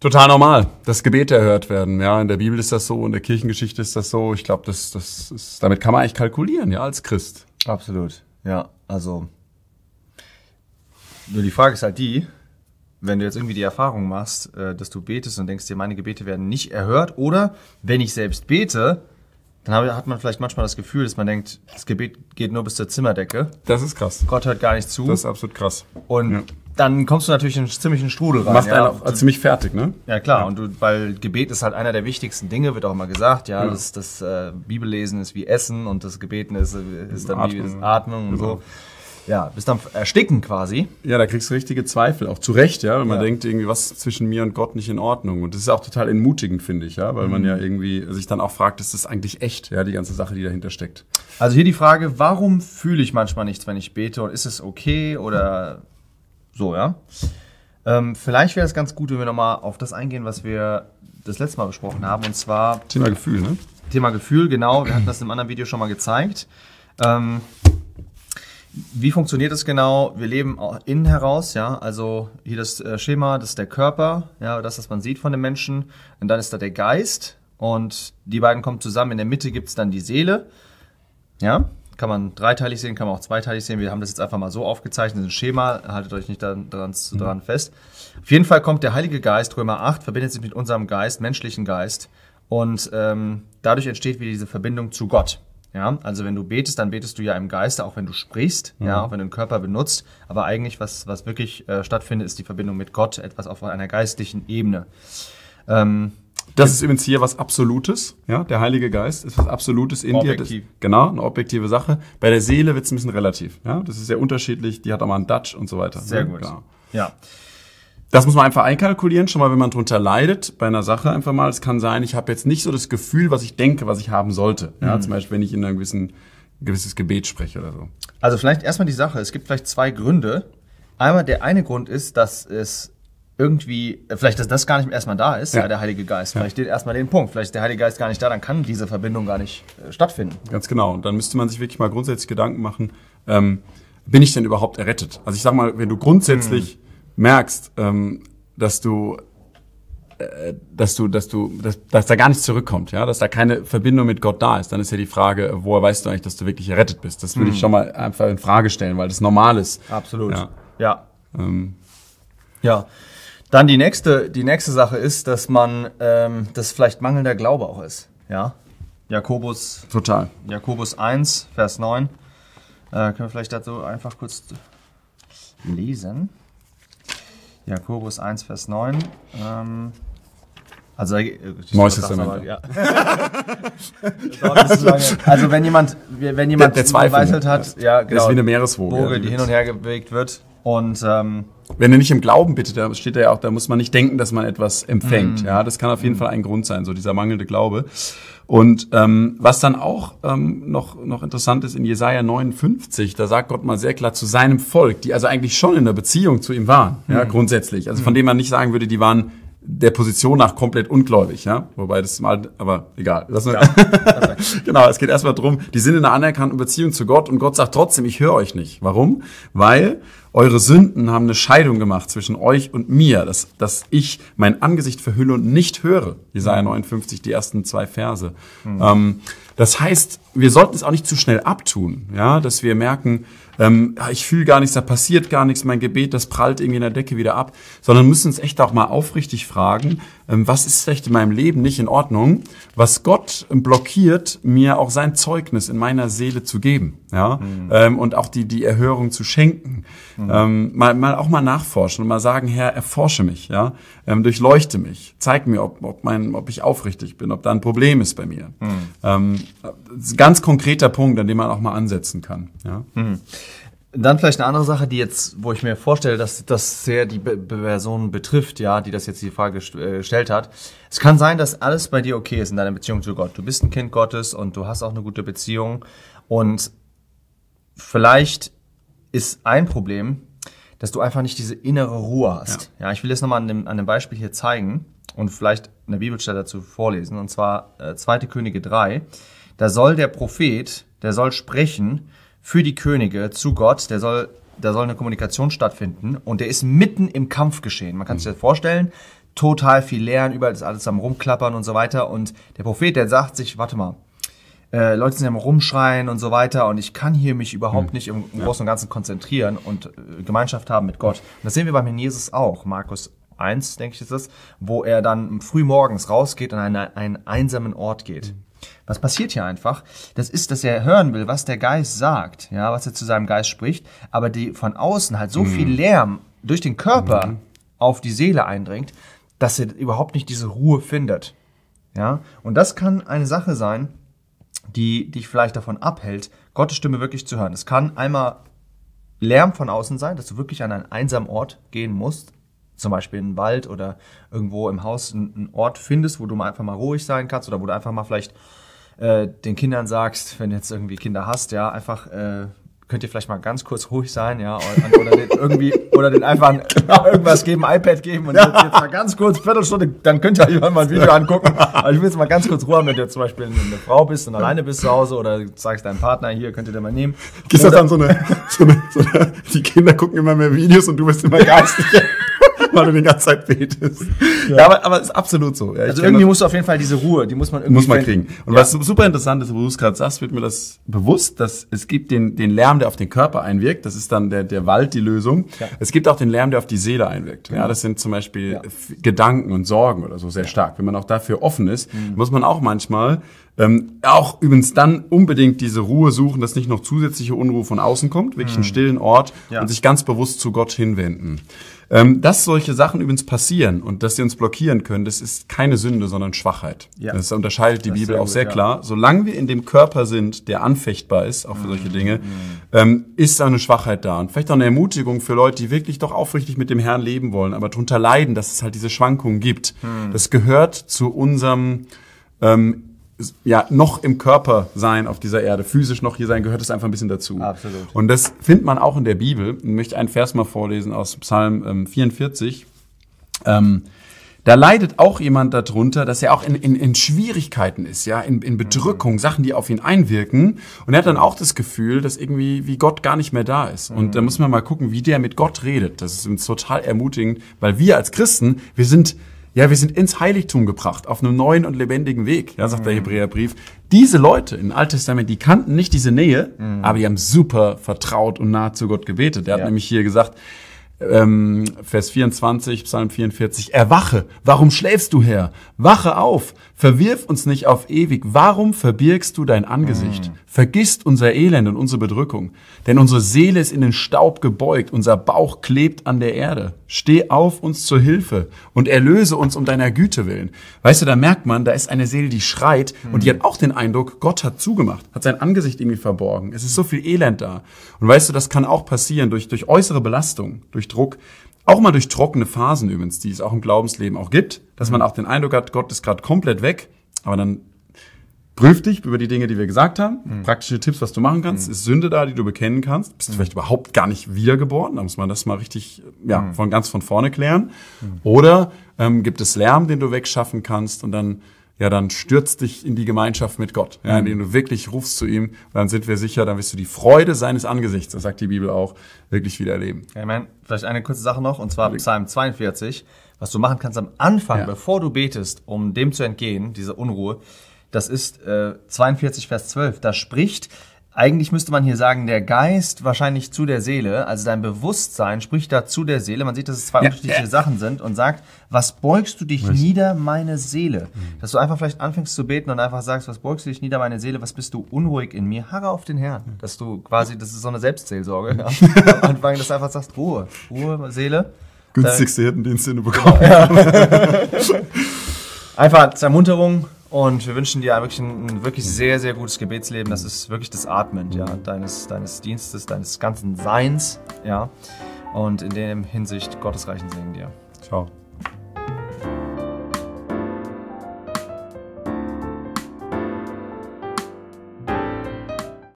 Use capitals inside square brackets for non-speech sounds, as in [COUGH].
Total normal, dass Gebete erhört werden. Ja, in der Bibel ist das so, in der Kirchengeschichte ist das so. Ich glaube, das, das ist, damit kann man eigentlich kalkulieren, ja, als Christ. Absolut. Ja, also. Nur die Frage ist halt die, wenn du jetzt irgendwie die Erfahrung machst, äh, dass du betest und denkst dir, meine Gebete werden nicht erhört, oder wenn ich selbst bete, dann hat man vielleicht manchmal das Gefühl, dass man denkt, das Gebet geht nur bis zur Zimmerdecke. Das ist krass. Gott hört gar nicht zu. Das ist absolut krass. Und ja. Dann kommst du natürlich in einen ziemlichen Strudel rein. Macht ja. einen auch ziemlich fertig, ne? Ja, klar. Ja. Und du, weil Gebet ist halt einer der wichtigsten Dinge, wird auch immer gesagt. Ja, ja. das, das äh, Bibellesen ist wie Essen und das Gebeten ist, ist dann Atmen. wie Atmung und so ja, bist dann ersticken quasi. Ja, da kriegst du richtige Zweifel, auch zu Recht, ja, wenn man denkt, irgendwie was zwischen mir und Gott nicht in Ordnung. Und das ist auch total entmutigend, finde ich, ja, weil mhm. man ja irgendwie sich dann auch fragt, ist das eigentlich echt, ja, die ganze Sache, die dahinter steckt. Also hier die Frage, warum fühle ich manchmal nichts, wenn ich bete und ist es okay oder so, ja? Ähm, vielleicht wäre es ganz gut, wenn wir nochmal auf das eingehen, was wir das letzte Mal besprochen haben, und zwar... Thema Gefühl, ne? Thema Gefühl, genau. Wir hatten das im anderen Video schon mal gezeigt. Ähm, wie funktioniert das genau? Wir leben innen heraus, ja. Also hier das äh, Schema, das ist der Körper, ja, das, was man sieht von dem Menschen. Und dann ist da der Geist. Und die beiden kommen zusammen. In der Mitte gibt's dann die Seele. Ja, kann man dreiteilig sehen, kann man auch zweiteilig sehen. Wir haben das jetzt einfach mal so aufgezeichnet, ein Schema, haltet euch nicht daran, daran, mhm. daran fest. Auf jeden Fall kommt der Heilige Geist, Römer 8, verbindet sich mit unserem Geist, menschlichen Geist. Und ähm, dadurch entsteht wieder diese Verbindung zu Gott. Ja, also wenn du betest, dann betest du ja im Geiste, auch wenn du sprichst, mhm. ja, auch wenn du den Körper benutzt. Aber eigentlich, was, was wirklich äh, stattfindet, ist die Verbindung mit Gott, etwas auf einer geistlichen Ebene. Ähm, das ist übrigens hier was Absolutes, ja. Der Heilige Geist ist was Absolutes in Objektiv. dir. Das, genau, eine objektive Sache. Bei der Seele wird es ein bisschen relativ, ja. Das ist sehr unterschiedlich. Die hat auch mal einen Dutch und so weiter. Sehr ja, gut. Genau. Ja. Das muss man einfach einkalkulieren, schon mal, wenn man drunter leidet, bei einer Sache einfach mal. Es kann sein, ich habe jetzt nicht so das Gefühl, was ich denke, was ich haben sollte. Ja, mhm. zum Beispiel, wenn ich in einem gewissen gewisses Gebet spreche oder so. Also vielleicht erstmal die Sache. Es gibt vielleicht zwei Gründe. Einmal der eine Grund ist, dass es irgendwie, äh, vielleicht, dass das gar nicht erstmal da ist, ja. der Heilige Geist. Vielleicht steht erstmal den Punkt. Vielleicht ist der Heilige Geist gar nicht da, dann kann diese Verbindung gar nicht äh, stattfinden. Ganz genau. Und dann müsste man sich wirklich mal grundsätzlich Gedanken machen, ähm, bin ich denn überhaupt errettet? Also ich sag mal, wenn du grundsätzlich mhm merkst, ähm, dass du äh, dass du, dass du, dass, dass da gar nichts zurückkommt, ja, dass da keine Verbindung mit Gott da ist, dann ist ja die Frage, woher weißt du eigentlich, dass du wirklich errettet bist? Das würde mhm. ich schon mal einfach in Frage stellen, weil das normal ist. Absolut. Ja. Ja. Ähm. Ja. Dann die nächste, die nächste Sache ist, dass man, ähm, das vielleicht mangelnder Glaube auch ist, ja. Jakobus. Total. Jakobus 1, Vers 9. Äh, können wir vielleicht dazu einfach kurz lesen? Jakobus 1, Vers 9. Ähm, also, äh, Neues Testament. Ja. [LAUGHS] also wenn jemand, wenn jemand der, der Zweifel, hat, ja, genau, ist wie eine Meereswoge, die, die hin und her bewegt wird. Und ähm, wenn er nicht im Glauben bittet, da steht er ja auch, da muss man nicht denken, dass man etwas empfängt. Mm. Ja, das kann auf jeden. Fall ein Grund sein, so dieser mangelnde Glaube. Und ähm, was dann auch ähm, noch, noch interessant ist, in Jesaja 59, da sagt Gott mal sehr klar zu seinem Volk, die also eigentlich schon in der Beziehung zu ihm waren, ja, mhm. grundsätzlich. Also von mhm. dem man nicht sagen würde, die waren der Position nach komplett ungläubig, ja. Wobei das mal, aber egal. Das ja, [LAUGHS] genau, es geht erstmal drum, die sind in einer anerkannten Beziehung zu Gott und Gott sagt trotzdem, ich höre euch nicht. Warum? Weil eure Sünden haben eine Scheidung gemacht zwischen euch und mir, dass, dass ich mein Angesicht verhülle und nicht höre. Jesaja 59, die ersten zwei Verse. Mhm. Ähm, das heißt, wir sollten es auch nicht zu schnell abtun, ja, dass wir merken, ähm, ich fühle gar nichts, da passiert gar nichts, mein Gebet, das prallt irgendwie in der Decke wieder ab, sondern müssen uns echt auch mal aufrichtig fragen, was ist vielleicht in meinem Leben nicht in Ordnung, was Gott blockiert, mir auch sein Zeugnis in meiner Seele zu geben, ja, mhm. ähm, und auch die, die Erhörung zu schenken. Mhm. Ähm, mal, mal auch mal nachforschen und mal sagen, Herr, erforsche mich, ja, ähm, durchleuchte mich, zeig mir, ob, ob, mein, ob ich aufrichtig bin, ob da ein Problem ist bei mir. Mhm. Ähm, ganz konkreter Punkt, an dem man auch mal ansetzen kann. Ja. Dann vielleicht eine andere Sache, die jetzt, wo ich mir vorstelle, dass das sehr die Be Person betrifft, ja, die das jetzt die Frage äh, gestellt hat. Es kann sein, dass alles bei dir okay ist in deiner Beziehung zu Gott. Du bist ein Kind Gottes und du hast auch eine gute Beziehung. Und vielleicht ist ein Problem, dass du einfach nicht diese innere Ruhe hast. Ja, ja ich will das nochmal an dem, an dem Beispiel hier zeigen und vielleicht eine Bibelstelle dazu vorlesen. Und zwar äh, 2. Könige 3. Da soll der Prophet, der soll sprechen für die Könige zu Gott, der soll, da soll eine Kommunikation stattfinden und der ist mitten im Kampf geschehen. Man kann sich das vorstellen, total viel Leeren, überall ist alles am rumklappern und so weiter. Und der Prophet, der sagt sich, warte mal, äh, Leute sind ja am rumschreien und so weiter und ich kann hier mich überhaupt hm. nicht im, im Großen und Ganzen konzentrieren und äh, Gemeinschaft haben mit Gott. Und das sehen wir beim Jesus auch. Markus 1, denke ich, ist das, wo er dann früh morgens rausgeht und an einen, einen einsamen Ort geht. Hm. Was passiert hier einfach? Das ist, dass er hören will, was der Geist sagt, ja, was er zu seinem Geist spricht, aber die von außen halt so mhm. viel Lärm durch den Körper mhm. auf die Seele eindringt, dass er überhaupt nicht diese Ruhe findet. Ja, und das kann eine Sache sein, die dich vielleicht davon abhält, Gottes Stimme wirklich zu hören. Es kann einmal Lärm von außen sein, dass du wirklich an einen einsamen Ort gehen musst, zum Beispiel in den Wald oder irgendwo im Haus einen Ort findest, wo du mal einfach mal ruhig sein kannst oder wo du einfach mal vielleicht äh, den Kindern sagst, wenn du jetzt irgendwie Kinder hast, ja, einfach äh, könnt ihr vielleicht mal ganz kurz ruhig sein, ja, oder, oder den irgendwie, oder den einfach genau. [LAUGHS] irgendwas geben, iPad geben und jetzt, jetzt, mal ganz kurz, Viertelstunde, dann könnt ihr euch mal ein Video angucken. Aber ich will jetzt mal ganz kurz Ruhe haben, wenn du zum Beispiel eine Frau bist und alleine bist zu Hause oder sagst deinem Partner, hier, könnt ihr den mal nehmen. Ist das dann so eine, [LAUGHS] so eine, so eine, die Kinder gucken immer mehr Videos und du bist immer [LAUGHS] geistig. [LAUGHS] weil du die ganze Zeit betest. Ja, ja aber, aber ist absolut so. Ja, also irgendwie musst du auf jeden Fall diese Ruhe, die muss man irgendwie Muss man kriegen. Und ja. was super interessant ist, wo du es gerade sagst, wird mir das bewusst, dass es gibt den, den Lärm, der auf den Körper einwirkt. Das ist dann der, der Wald, die Lösung. Es gibt auch den Lärm, der auf die Seele einwirkt. Ja, das sind zum Beispiel. Gedanken und Sorgen oder so sehr stark. Wenn man auch dafür offen ist, mhm. muss man auch manchmal ähm, auch übrigens dann unbedingt diese Ruhe suchen, dass nicht noch zusätzliche Unruhe von außen kommt, wirklich mhm. einen stillen Ort ja. und sich ganz bewusst zu Gott hinwenden. Ähm, dass solche Sachen übrigens passieren und dass sie uns blockieren können, das ist keine Sünde, sondern Schwachheit. Ja. Das unterscheidet die das Bibel sehr auch sehr gut, klar. Ja. Solange wir in dem Körper sind, der anfechtbar ist, auch für solche mhm. Dinge, mhm. ähm, ist eine Schwachheit da. Und vielleicht auch eine Ermutigung für Leute, die wirklich doch aufrichtig mit dem Herrn leben wollen, aber darunter leiden, dass es halt diese Schwankungen gibt. Mhm. Das gehört zu unserem ähm, ja noch im Körper sein auf dieser Erde, physisch noch hier sein, gehört es einfach ein bisschen dazu. Absolut. Und das findet man auch in der Bibel. Ich möchte einen Vers mal vorlesen aus Psalm ähm, 44. Ähm, da leidet auch jemand darunter, dass er auch in, in, in Schwierigkeiten ist, ja, in, in Bedrückung, mhm. Sachen, die auf ihn einwirken. Und er hat dann auch das Gefühl, dass irgendwie wie Gott gar nicht mehr da ist. Und da muss man mal gucken, wie der mit Gott redet. Das ist uns total ermutigend, weil wir als Christen, wir sind ja, wir sind ins Heiligtum gebracht, auf einem neuen und lebendigen Weg, ja, sagt mhm. der Hebräerbrief. Diese Leute im Alten Testament, die kannten nicht diese Nähe, mhm. aber die haben super vertraut und nah zu Gott gebetet. Er hat nämlich hier gesagt, ähm, Vers 24, Psalm 44, erwache, warum schläfst du her? Wache auf, verwirf uns nicht auf ewig, warum verbirgst du dein Angesicht? Mm. Vergisst unser Elend und unsere Bedrückung, denn unsere Seele ist in den Staub gebeugt, unser Bauch klebt an der Erde. Steh auf uns zur Hilfe und erlöse uns um deiner Güte willen. Weißt du, da merkt man, da ist eine Seele, die schreit mm. und die hat auch den Eindruck, Gott hat zugemacht, hat sein Angesicht irgendwie verborgen. Es ist so viel Elend da. Und weißt du, das kann auch passieren durch, durch äußere Belastung, durch Druck, auch mal durch trockene Phasen übrigens, die es auch im Glaubensleben auch gibt, dass man auch den Eindruck hat, Gott ist gerade komplett weg, aber dann prüf dich über die Dinge, die wir gesagt haben, mhm. praktische Tipps, was du machen kannst, mhm. ist Sünde da, die du bekennen kannst, bist du mhm. vielleicht überhaupt gar nicht wiedergeboren, da muss man das mal richtig, ja, mhm. von ganz von vorne klären, mhm. oder ähm, gibt es Lärm, den du wegschaffen kannst und dann ja, dann stürzt dich in die Gemeinschaft mit Gott, ja, indem du wirklich rufst zu ihm, dann sind wir sicher, dann wirst du die Freude seines Angesichts, das sagt die Bibel auch, wirklich wieder erleben. Amen. Vielleicht eine kurze Sache noch, und zwar Psalm 42, was du machen kannst am Anfang, ja. bevor du betest, um dem zu entgehen, dieser Unruhe, das ist äh, 42 Vers 12, da spricht eigentlich müsste man hier sagen, der Geist wahrscheinlich zu der Seele, also dein Bewusstsein spricht da zu der Seele. Man sieht, dass es zwei ja, unterschiedliche ja. Sachen sind und sagt, was beugst du dich was? nieder, meine Seele? Mhm. Dass du einfach vielleicht anfängst zu beten und einfach sagst, was beugst du dich nieder, meine Seele? Was bist du unruhig in mir? Harre auf den Herrn. Mhm. Dass du quasi, das ist so eine Selbstseelsorge. Ja. [LAUGHS] Am Anfang, dass du einfach sagst, Ruhe, Ruhe, Seele. Günstigste Hirtendienst, den du bekommen ja. [LAUGHS] Einfach zur Ermunterung, und wir wünschen dir wirklich ein, ein, wirklich sehr, sehr gutes Gebetsleben. Das ist wirklich das Atmen ja, deines, deines Dienstes, deines ganzen Seins. Ja. Und in dem Hinsicht Gottes reichen Segen dir. Ciao.